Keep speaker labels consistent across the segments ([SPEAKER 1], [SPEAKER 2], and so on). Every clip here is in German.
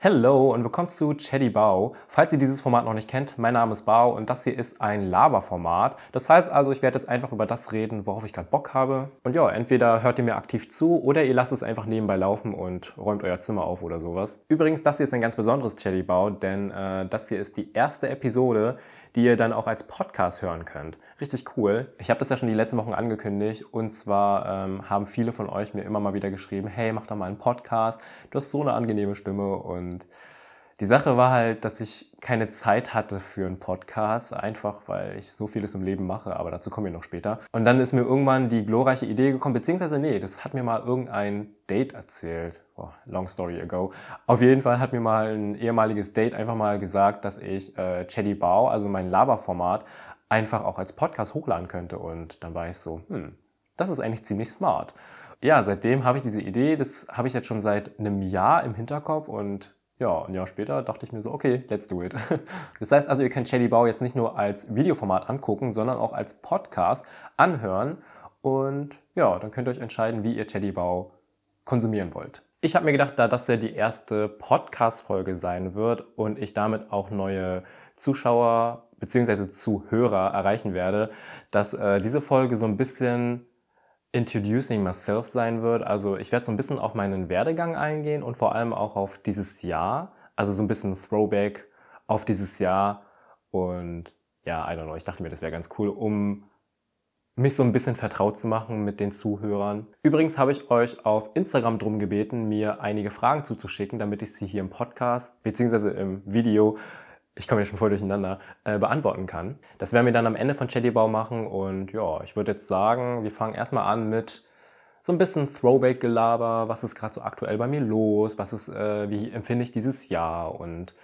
[SPEAKER 1] Hello und willkommen zu Chatty Bao. Falls ihr dieses Format noch nicht kennt, mein Name ist Bao und das hier ist ein Laberformat. Das heißt also, ich werde jetzt einfach über das reden, worauf ich gerade Bock habe. Und ja, entweder hört ihr mir aktiv zu oder ihr lasst es einfach nebenbei laufen und räumt euer Zimmer auf oder sowas. Übrigens, das hier ist ein ganz besonderes Chatty Bao, denn äh, das hier ist die erste Episode, die ihr dann auch als Podcast hören könnt. Richtig cool. Ich habe das ja schon die letzten Wochen angekündigt und zwar ähm, haben viele von euch mir immer mal wieder geschrieben, hey, mach doch mal einen Podcast. Du hast so eine angenehme Stimme und die Sache war halt, dass ich keine Zeit hatte für einen Podcast, einfach weil ich so vieles im Leben mache, aber dazu kommen wir noch später. Und dann ist mir irgendwann die glorreiche Idee gekommen, beziehungsweise nee, das hat mir mal irgendein Date erzählt. Oh, long story ago. Auf jeden Fall hat mir mal ein ehemaliges Date einfach mal gesagt, dass ich äh, Chatty Bao, also mein Laberformat, einfach auch als Podcast hochladen könnte. Und dann war ich so, hm, das ist eigentlich ziemlich smart. Ja, seitdem habe ich diese Idee, das habe ich jetzt schon seit einem Jahr im Hinterkopf und ja, ein Jahr später dachte ich mir so, okay, let's do it. Das heißt also, ihr könnt Shelly Bau jetzt nicht nur als Videoformat angucken, sondern auch als Podcast anhören. Und ja, dann könnt ihr euch entscheiden, wie ihr Chatty Bau konsumieren wollt. Ich habe mir gedacht, da das ja die erste Podcast-Folge sein wird und ich damit auch neue Zuschauer bzw. Zuhörer erreichen werde, dass äh, diese Folge so ein bisschen Introducing Myself sein wird. Also ich werde so ein bisschen auf meinen Werdegang eingehen und vor allem auch auf dieses Jahr. Also so ein bisschen Throwback auf dieses Jahr. Und ja, I don't know, ich dachte mir, das wäre ganz cool, um mich so ein bisschen vertraut zu machen mit den Zuhörern. Übrigens habe ich euch auf Instagram drum gebeten, mir einige Fragen zuzuschicken, damit ich sie hier im Podcast bzw. im Video ich komme ja schon voll durcheinander, äh, beantworten kann. Das werden wir dann am Ende von Chattybau machen und ja, ich würde jetzt sagen, wir fangen erstmal an mit so ein bisschen Throwback-Gelaber, was ist gerade so aktuell bei mir los, was ist, äh, wie empfinde ich dieses Jahr? Und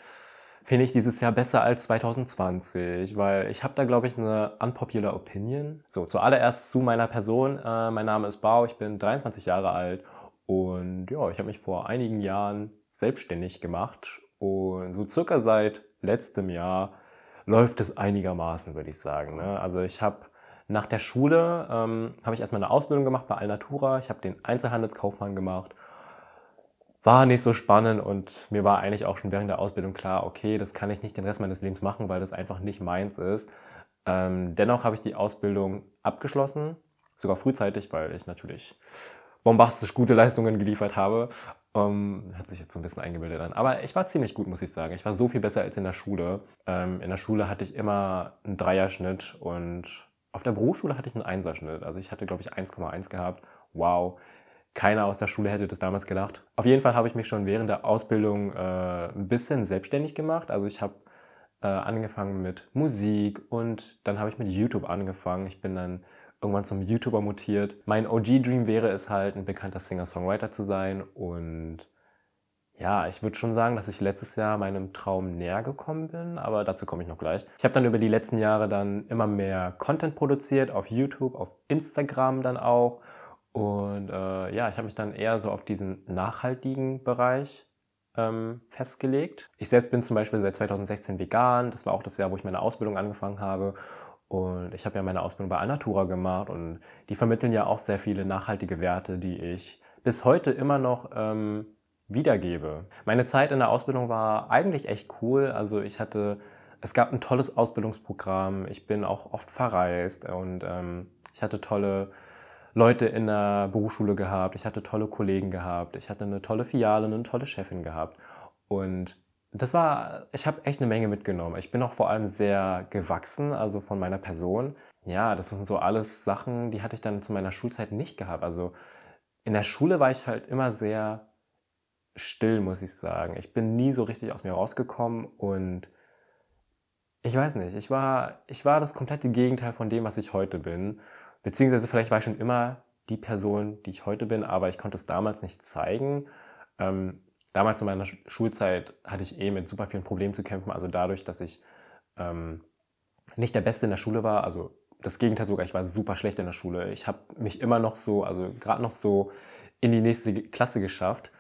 [SPEAKER 1] finde ich dieses Jahr besser als 2020, weil ich habe da, glaube ich, eine unpopular Opinion. So, zuallererst zu meiner Person. Äh, mein Name ist Bau, ich bin 23 Jahre alt. Und ja, ich habe mich vor einigen Jahren selbstständig gemacht. Und so circa seit letztem Jahr läuft es einigermaßen, würde ich sagen. Ne? Also ich habe nach der Schule ähm, habe ich erstmal eine Ausbildung gemacht bei Alnatura. Ich habe den Einzelhandelskaufmann gemacht. War nicht so spannend und mir war eigentlich auch schon während der Ausbildung klar, okay, das kann ich nicht den Rest meines Lebens machen, weil das einfach nicht meins ist. Ähm, dennoch habe ich die Ausbildung abgeschlossen, sogar frühzeitig, weil ich natürlich bombastisch gute Leistungen geliefert habe. Ähm, hört sich jetzt so ein bisschen eingebildet an. Aber ich war ziemlich gut, muss ich sagen. Ich war so viel besser als in der Schule. Ähm, in der Schule hatte ich immer einen Dreierschnitt und auf der Berufsschule hatte ich einen Einserschnitt. Also ich hatte, glaube ich, 1,1 gehabt. Wow. Keiner aus der Schule hätte das damals gedacht. Auf jeden Fall habe ich mich schon während der Ausbildung äh, ein bisschen selbstständig gemacht. Also ich habe äh, angefangen mit Musik und dann habe ich mit YouTube angefangen. Ich bin dann irgendwann zum YouTuber mutiert. Mein OG-Dream wäre es halt, ein bekannter Singer-Songwriter zu sein. Und ja, ich würde schon sagen, dass ich letztes Jahr meinem Traum näher gekommen bin, aber dazu komme ich noch gleich. Ich habe dann über die letzten Jahre dann immer mehr Content produziert, auf YouTube, auf Instagram dann auch. Und äh, ja, ich habe mich dann eher so auf diesen nachhaltigen Bereich ähm, festgelegt. Ich selbst bin zum Beispiel seit 2016 vegan. Das war auch das Jahr, wo ich meine Ausbildung angefangen habe. Und ich habe ja meine Ausbildung bei Alnatura gemacht und die vermitteln ja auch sehr viele nachhaltige Werte, die ich bis heute immer noch ähm, wiedergebe. Meine Zeit in der Ausbildung war eigentlich echt cool. Also ich hatte, es gab ein tolles Ausbildungsprogramm. Ich bin auch oft verreist und ähm, ich hatte tolle Leute in der Berufsschule gehabt. Ich hatte tolle Kollegen gehabt. Ich hatte eine tolle Filiale, eine tolle Chefin gehabt. Und das war, ich habe echt eine Menge mitgenommen. Ich bin auch vor allem sehr gewachsen, also von meiner Person. Ja, das sind so alles Sachen, die hatte ich dann zu meiner Schulzeit nicht gehabt. Also in der Schule war ich halt immer sehr still, muss ich sagen. Ich bin nie so richtig aus mir rausgekommen und ich weiß nicht, ich war, ich war das komplette Gegenteil von dem, was ich heute bin. Beziehungsweise vielleicht war ich schon immer die Person, die ich heute bin, aber ich konnte es damals nicht zeigen. Ähm, damals in meiner Schulzeit hatte ich eh mit super vielen Problemen zu kämpfen. Also dadurch, dass ich ähm, nicht der Beste in der Schule war, also das Gegenteil sogar, ich war super schlecht in der Schule. Ich habe mich immer noch so, also gerade noch so in die nächste Klasse geschafft.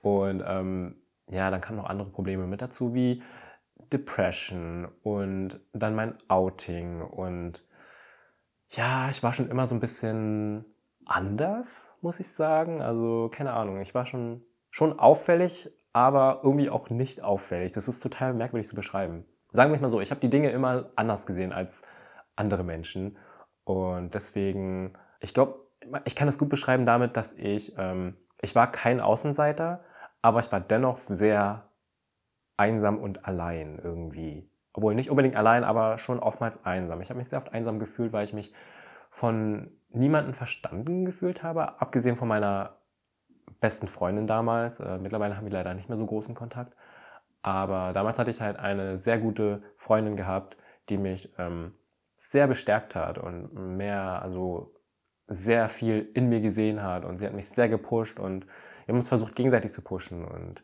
[SPEAKER 1] Und ähm, ja, dann kamen noch andere Probleme mit dazu, wie Depression und dann mein Outing. Und ja, ich war schon immer so ein bisschen anders, muss ich sagen. Also keine Ahnung, ich war schon schon auffällig, aber irgendwie auch nicht auffällig. Das ist total merkwürdig zu beschreiben. Sagen wir mal so, ich habe die Dinge immer anders gesehen als andere Menschen. Und deswegen, ich glaube, ich kann es gut beschreiben damit, dass ich, ähm, ich war kein Außenseiter, aber ich war dennoch sehr einsam und allein irgendwie. Obwohl nicht unbedingt allein, aber schon oftmals einsam. Ich habe mich sehr oft einsam gefühlt, weil ich mich von niemandem verstanden gefühlt habe, abgesehen von meiner besten Freundin damals. Äh, mittlerweile haben wir leider nicht mehr so großen Kontakt. Aber damals hatte ich halt eine sehr gute Freundin gehabt, die mich ähm, sehr bestärkt hat und mehr, also sehr viel in mir gesehen hat. Und sie hat mich sehr gepusht und wir haben uns versucht, gegenseitig zu pushen. Und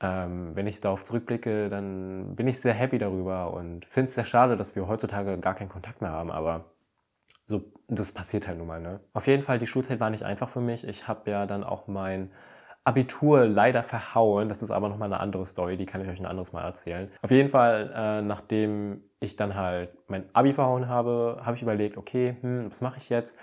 [SPEAKER 1] ähm, wenn ich darauf zurückblicke, dann bin ich sehr happy darüber und finde es sehr schade, dass wir heutzutage gar keinen Kontakt mehr haben. Aber so, das passiert halt nun mal. Ne? Auf jeden Fall, die Schulzeit war nicht einfach für mich. Ich habe ja dann auch mein Abitur leider verhauen. Das ist aber nochmal eine andere Story, die kann ich euch ein anderes Mal erzählen. Auf jeden Fall, äh, nachdem ich dann halt mein Abi verhauen habe, habe ich überlegt, okay, hm, was mache ich jetzt?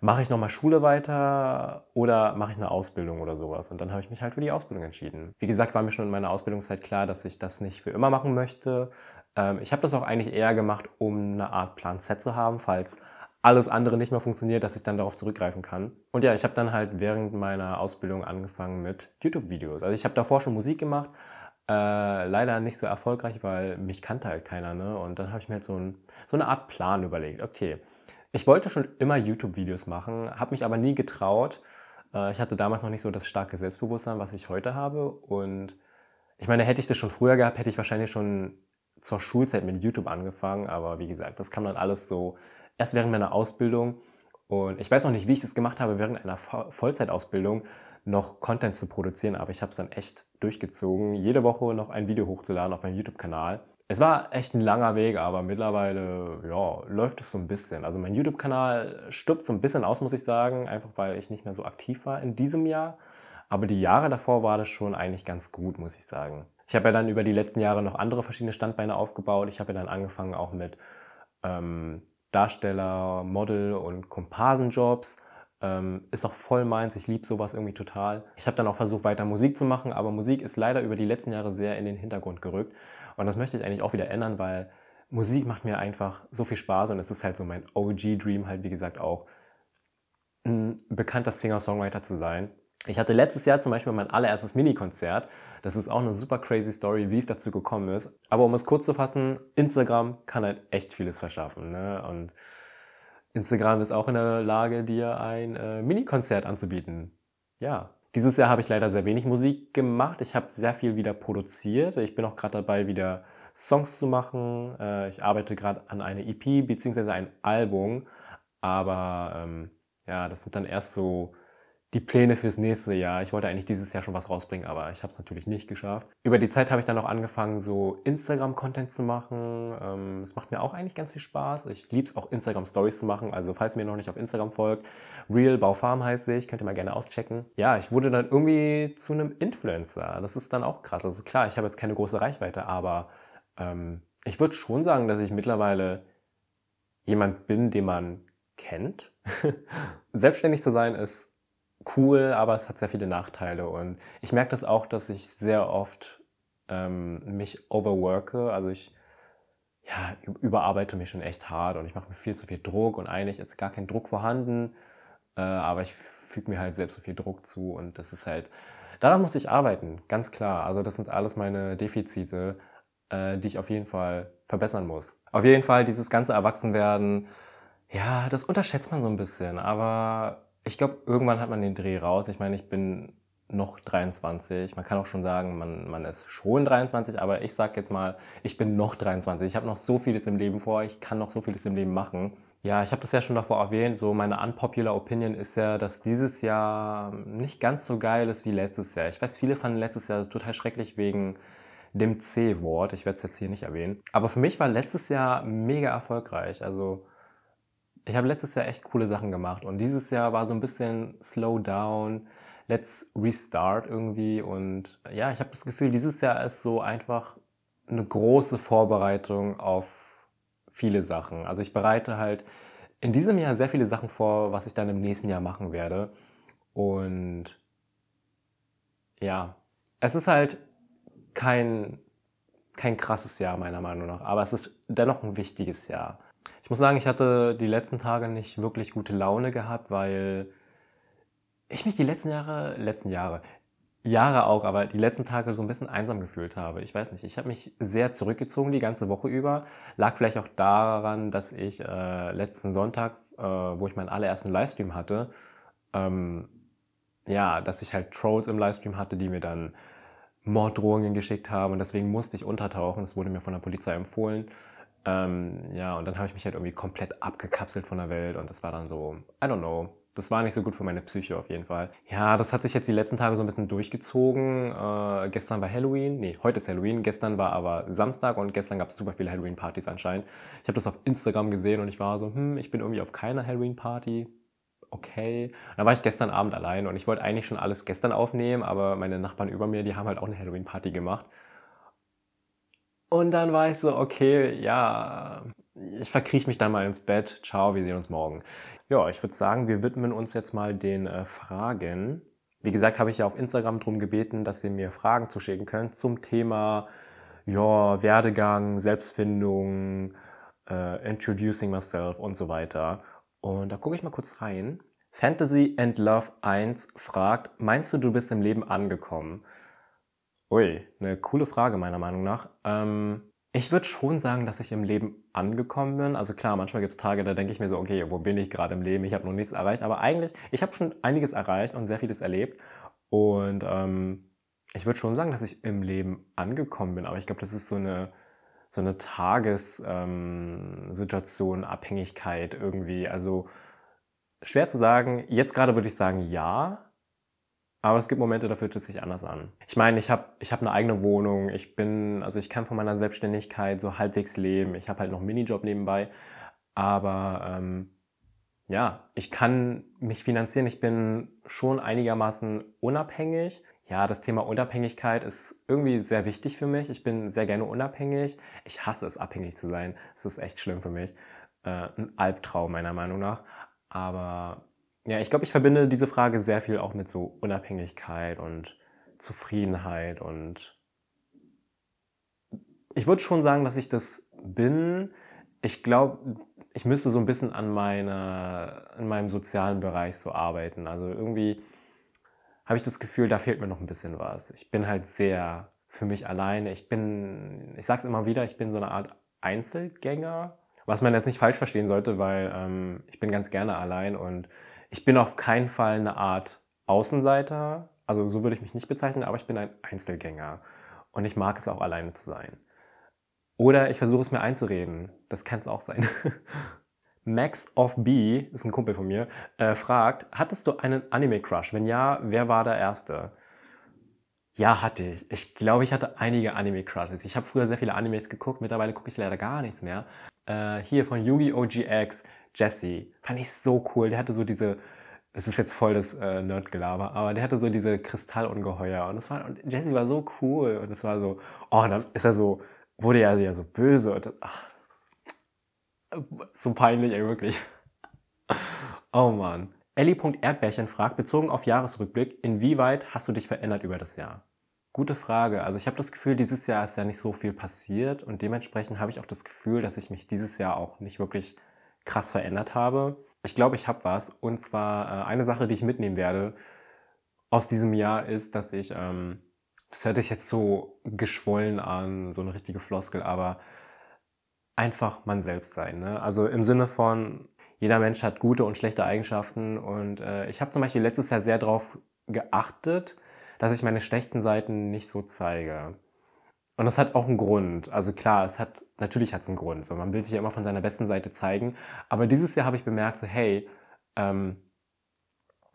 [SPEAKER 1] Mache ich nochmal Schule weiter oder mache ich eine Ausbildung oder sowas? Und dann habe ich mich halt für die Ausbildung entschieden. Wie gesagt, war mir schon in meiner Ausbildungszeit klar, dass ich das nicht für immer machen möchte. Ähm, ich habe das auch eigentlich eher gemacht, um eine Art Plan Z zu haben, falls alles andere nicht mehr funktioniert, dass ich dann darauf zurückgreifen kann. Und ja, ich habe dann halt während meiner Ausbildung angefangen mit YouTube-Videos. Also ich habe davor schon Musik gemacht, äh, leider nicht so erfolgreich, weil mich kannte halt keiner. Ne? Und dann habe ich mir halt so, ein, so eine Art Plan überlegt. Okay, ich wollte schon immer YouTube-Videos machen, habe mich aber nie getraut. Äh, ich hatte damals noch nicht so das starke Selbstbewusstsein, was ich heute habe. Und ich meine, hätte ich das schon früher gehabt, hätte ich wahrscheinlich schon zur Schulzeit mit YouTube angefangen. Aber wie gesagt, das kam dann alles so erst während meiner Ausbildung. Und ich weiß auch nicht, wie ich das gemacht habe, während einer Vollzeitausbildung noch Content zu produzieren, aber ich habe es dann echt durchgezogen, jede Woche noch ein Video hochzuladen auf meinem YouTube-Kanal. Es war echt ein langer Weg, aber mittlerweile ja, läuft es so ein bisschen. Also mein YouTube-Kanal stirbt so ein bisschen aus, muss ich sagen, einfach weil ich nicht mehr so aktiv war in diesem Jahr. Aber die Jahre davor war das schon eigentlich ganz gut, muss ich sagen. Ich habe ja dann über die letzten Jahre noch andere verschiedene Standbeine aufgebaut. Ich habe ja dann angefangen auch mit ähm, Darsteller, Model und Komparsenjobs. Ähm, ist auch voll meins, ich liebe sowas irgendwie total. Ich habe dann auch versucht, weiter Musik zu machen, aber Musik ist leider über die letzten Jahre sehr in den Hintergrund gerückt. Und das möchte ich eigentlich auch wieder ändern, weil Musik macht mir einfach so viel Spaß und es ist halt so mein OG-Dream, halt wie gesagt auch ein bekannter Singer-Songwriter zu sein. Ich hatte letztes Jahr zum Beispiel mein allererstes Mini-Konzert. Das ist auch eine super crazy Story, wie es dazu gekommen ist. Aber um es kurz zu fassen, Instagram kann halt echt vieles verschaffen. Ne? Und Instagram ist auch in der Lage, dir ein äh, Mini-Konzert anzubieten. Ja. Dieses Jahr habe ich leider sehr wenig Musik gemacht. Ich habe sehr viel wieder produziert. Ich bin auch gerade dabei, wieder Songs zu machen. Äh, ich arbeite gerade an einer EP bzw. ein Album. Aber ähm, ja, das sind dann erst so die Pläne fürs nächste Jahr. Ich wollte eigentlich dieses Jahr schon was rausbringen, aber ich habe es natürlich nicht geschafft. Über die Zeit habe ich dann auch angefangen, so Instagram-Content zu machen. Ähm, es macht mir auch eigentlich ganz viel Spaß. Ich liebe es auch, Instagram-Stories zu machen. Also falls ihr mir noch nicht auf Instagram folgt, Real Baufarm heißt ich, könnt ihr mal gerne auschecken. Ja, ich wurde dann irgendwie zu einem Influencer. Das ist dann auch krass. Also klar, ich habe jetzt keine große Reichweite, aber ähm, ich würde schon sagen, dass ich mittlerweile jemand bin, den man kennt. Selbstständig zu sein ist cool, aber es hat sehr viele Nachteile. Und ich merke das auch, dass ich sehr oft ähm, mich overworke. Also ich ja, überarbeite mich schon echt hart und ich mache mir viel zu viel Druck und eigentlich ist gar kein Druck vorhanden, äh, aber ich füge mir halt selbst so viel Druck zu und das ist halt, daran muss ich arbeiten, ganz klar. Also das sind alles meine Defizite, äh, die ich auf jeden Fall verbessern muss. Auf jeden Fall dieses ganze Erwachsenwerden, ja, das unterschätzt man so ein bisschen, aber ich glaube, irgendwann hat man den Dreh raus. Ich meine, ich bin noch 23. Man kann auch schon sagen, man, man ist schon 23, aber ich sage jetzt mal, ich bin noch 23. Ich habe noch so vieles im Leben vor, ich kann noch so vieles im Leben machen. Ja, ich habe das ja schon davor erwähnt, so meine unpopular Opinion ist ja, dass dieses Jahr nicht ganz so geil ist wie letztes Jahr. Ich weiß, viele fanden letztes Jahr total schrecklich wegen dem C-Wort. Ich werde es jetzt hier nicht erwähnen. Aber für mich war letztes Jahr mega erfolgreich. Also ich habe letztes Jahr echt coole Sachen gemacht und dieses Jahr war so ein bisschen slow down, let's restart irgendwie und ja, ich habe das Gefühl, dieses Jahr ist so einfach eine große Vorbereitung auf viele Sachen. Also ich bereite halt in diesem Jahr sehr viele Sachen vor, was ich dann im nächsten Jahr machen werde und ja, es ist halt kein, kein krasses Jahr meiner Meinung nach, aber es ist dennoch ein wichtiges Jahr. Ich muss sagen, ich hatte die letzten Tage nicht wirklich gute Laune gehabt, weil ich mich die letzten Jahre, letzten Jahre, Jahre auch, aber die letzten Tage so ein bisschen einsam gefühlt habe. Ich weiß nicht, ich habe mich sehr zurückgezogen die ganze Woche über. Lag vielleicht auch daran, dass ich äh, letzten Sonntag, äh, wo ich meinen allerersten Livestream hatte, ähm, ja, dass ich halt Trolls im Livestream hatte, die mir dann Morddrohungen geschickt haben und deswegen musste ich untertauchen. Das wurde mir von der Polizei empfohlen. Ähm, ja, und dann habe ich mich halt irgendwie komplett abgekapselt von der Welt und das war dann so, I don't know, das war nicht so gut für meine Psyche auf jeden Fall. Ja, das hat sich jetzt die letzten Tage so ein bisschen durchgezogen. Äh, gestern war Halloween, nee, heute ist Halloween. Gestern war aber Samstag und gestern gab es super viele Halloween-Partys anscheinend. Ich habe das auf Instagram gesehen und ich war so, hm, ich bin irgendwie auf keiner Halloween-Party. Okay. Da war ich gestern Abend allein und ich wollte eigentlich schon alles gestern aufnehmen, aber meine Nachbarn über mir, die haben halt auch eine Halloween-Party gemacht. Und dann war ich so, okay, ja, ich verkrieche mich dann mal ins Bett. Ciao, wir sehen uns morgen. Ja, ich würde sagen, wir widmen uns jetzt mal den äh, Fragen. Wie gesagt, habe ich ja auf Instagram darum gebeten, dass ihr mir Fragen zuschicken könnt zum Thema ja, Werdegang, Selbstfindung, äh, Introducing Myself und so weiter. Und da gucke ich mal kurz rein. Fantasy and Love 1 fragt, meinst du, du bist im Leben angekommen? Ui, eine coole Frage meiner Meinung nach. Ähm, ich würde schon sagen, dass ich im Leben angekommen bin. Also klar, manchmal gibt es Tage, da denke ich mir so, okay, wo bin ich gerade im Leben? Ich habe noch nichts erreicht. Aber eigentlich, ich habe schon einiges erreicht und sehr vieles erlebt. Und ähm, ich würde schon sagen, dass ich im Leben angekommen bin. Aber ich glaube, das ist so eine, so eine Tagessituation, ähm, Abhängigkeit irgendwie. Also schwer zu sagen. Jetzt gerade würde ich sagen, ja. Aber es gibt Momente, da fühlt es sich anders an. Ich meine, ich habe ich hab eine eigene Wohnung, ich bin, also ich kann von meiner Selbstständigkeit so halbwegs leben. Ich habe halt noch einen Minijob nebenbei. Aber ähm, ja, ich kann mich finanzieren. Ich bin schon einigermaßen unabhängig. Ja, das Thema Unabhängigkeit ist irgendwie sehr wichtig für mich. Ich bin sehr gerne unabhängig. Ich hasse es, abhängig zu sein. Das ist echt schlimm für mich. Äh, ein Albtraum meiner Meinung nach. Aber ja, ich glaube, ich verbinde diese Frage sehr viel auch mit so Unabhängigkeit und Zufriedenheit und ich würde schon sagen, dass ich das bin. Ich glaube, ich müsste so ein bisschen an meine, in meinem sozialen Bereich so arbeiten. Also irgendwie habe ich das Gefühl, da fehlt mir noch ein bisschen was. Ich bin halt sehr für mich alleine. Ich bin, ich sage es immer wieder, ich bin so eine Art Einzelgänger, was man jetzt nicht falsch verstehen sollte, weil ähm, ich bin ganz gerne allein und ich bin auf keinen Fall eine Art Außenseiter, also so würde ich mich nicht bezeichnen, aber ich bin ein Einzelgänger und ich mag es auch alleine zu sein. Oder ich versuche es mir einzureden, das kann es auch sein. Max of B, ist ein Kumpel von mir, äh, fragt, hattest du einen Anime-Crush? Wenn ja, wer war der Erste? Ja, hatte ich. Ich glaube, ich hatte einige Anime-Crushes. Ich habe früher sehr viele Animes geguckt, mittlerweile gucke ich leider gar nichts mehr. Äh, hier von Yu-Gi-Oh! GX, Jesse. Fand ich so cool. Der hatte so diese, das ist jetzt voll das äh, Nerdgelaber, aber der hatte so diese Kristallungeheuer und das war, und Jesse war so cool und es war so, oh, und dann ist er so, wurde er ja so böse und das, ach, so peinlich, ey, wirklich. Oh Mann. Ellie.erdbärchen fragt, bezogen auf Jahresrückblick, inwieweit hast du dich verändert über das Jahr? Gute Frage. Also ich habe das Gefühl, dieses Jahr ist ja nicht so viel passiert und dementsprechend habe ich auch das Gefühl, dass ich mich dieses Jahr auch nicht wirklich krass verändert habe. Ich glaube, ich habe was. Und zwar äh, eine Sache, die ich mitnehmen werde aus diesem Jahr ist, dass ich, ähm, das hört sich jetzt so geschwollen an, so eine richtige Floskel, aber einfach man selbst sein. Ne? Also im Sinne von, jeder Mensch hat gute und schlechte Eigenschaften. Und äh, ich habe zum Beispiel letztes Jahr sehr darauf geachtet, dass ich meine schlechten Seiten nicht so zeige. Und das hat auch einen Grund. Also klar, es hat, natürlich hat es einen Grund. So, man will sich ja immer von seiner besten Seite zeigen. Aber dieses Jahr habe ich bemerkt, so, hey, ähm,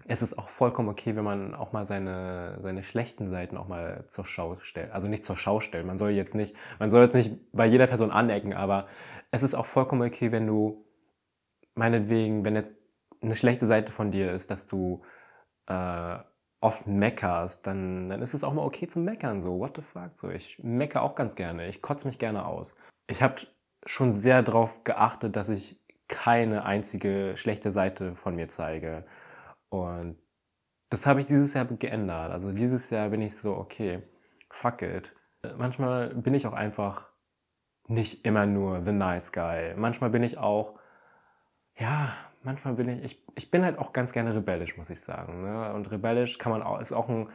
[SPEAKER 1] es ist auch vollkommen okay, wenn man auch mal seine, seine schlechten Seiten auch mal zur Schau stellt. Also nicht zur Schau stellen. Man soll jetzt nicht, man soll jetzt nicht bei jeder Person anecken, aber es ist auch vollkommen okay, wenn du, meinetwegen, wenn jetzt eine schlechte Seite von dir ist, dass du äh, oft meckerst, dann, dann ist es auch mal okay zu meckern. So, what the fuck? So, ich mecke auch ganz gerne. Ich kotze mich gerne aus. Ich habe schon sehr darauf geachtet, dass ich keine einzige schlechte Seite von mir zeige. Und das habe ich dieses Jahr geändert. Also dieses Jahr bin ich so, okay, fuck it. Manchmal bin ich auch einfach nicht immer nur the nice guy. Manchmal bin ich auch, ja, manchmal bin ich, ich, ich bin halt auch ganz gerne rebellisch, muss ich sagen. Ne? Und rebellisch kann man auch, ist auch ein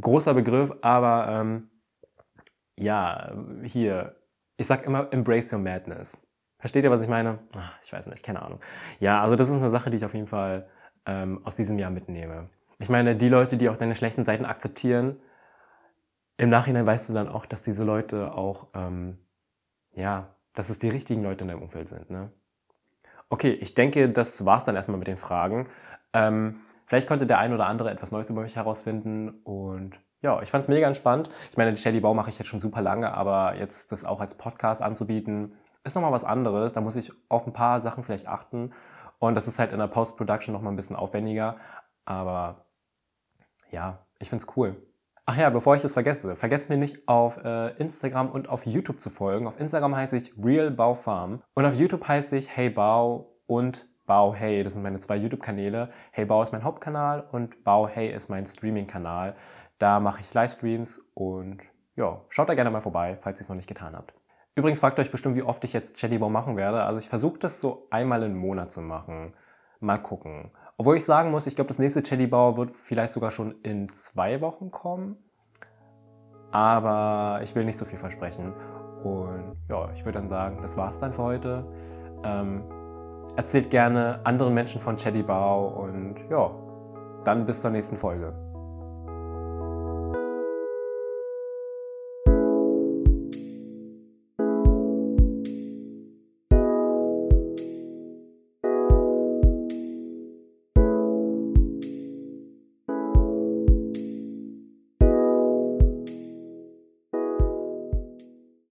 [SPEAKER 1] großer Begriff, aber ähm, ja, hier, ich sag immer, embrace your madness. Versteht ihr, was ich meine? Ach, ich weiß nicht, keine Ahnung. Ja, also das ist eine Sache, die ich auf jeden Fall ähm, aus diesem Jahr mitnehme. Ich meine, die Leute, die auch deine schlechten Seiten akzeptieren, im Nachhinein weißt du dann auch, dass diese Leute auch, ähm, ja, dass es die richtigen Leute in deinem Umfeld sind. Ne? Okay, ich denke, das war's dann erstmal mit den Fragen. Ähm, vielleicht konnte der ein oder andere etwas Neues über mich herausfinden und ja, ich fand es mega entspannt. Ich meine, die Shelly Bau mache ich jetzt schon super lange, aber jetzt das auch als Podcast anzubieten, ist nochmal was anderes. Da muss ich auf ein paar Sachen vielleicht achten. Und das ist halt in der Post-Production nochmal ein bisschen aufwendiger. Aber ja, ich finde es cool. Ach ja, bevor ich das vergesse, vergesst mir nicht auf äh, Instagram und auf YouTube zu folgen. Auf Instagram heiße ich Real Bau Farm und auf YouTube heiße ich Hey Bau und Bau Hey. Das sind meine zwei YouTube-Kanäle. Hey Bau ist mein Hauptkanal und Bau Hey ist mein Streaming-Kanal. Da mache ich Livestreams und ja, schaut da gerne mal vorbei, falls ihr es noch nicht getan habt. Übrigens fragt euch bestimmt, wie oft ich jetzt Chattybow machen werde. Also ich versuche das so einmal im Monat zu machen. Mal gucken. Obwohl ich sagen muss, ich glaube, das nächste Chattybow wird vielleicht sogar schon in zwei Wochen kommen. Aber ich will nicht so viel versprechen. Und ja, ich würde dann sagen, das war's dann für heute. Ähm, erzählt gerne anderen Menschen von Chattybow und ja, dann bis zur nächsten Folge.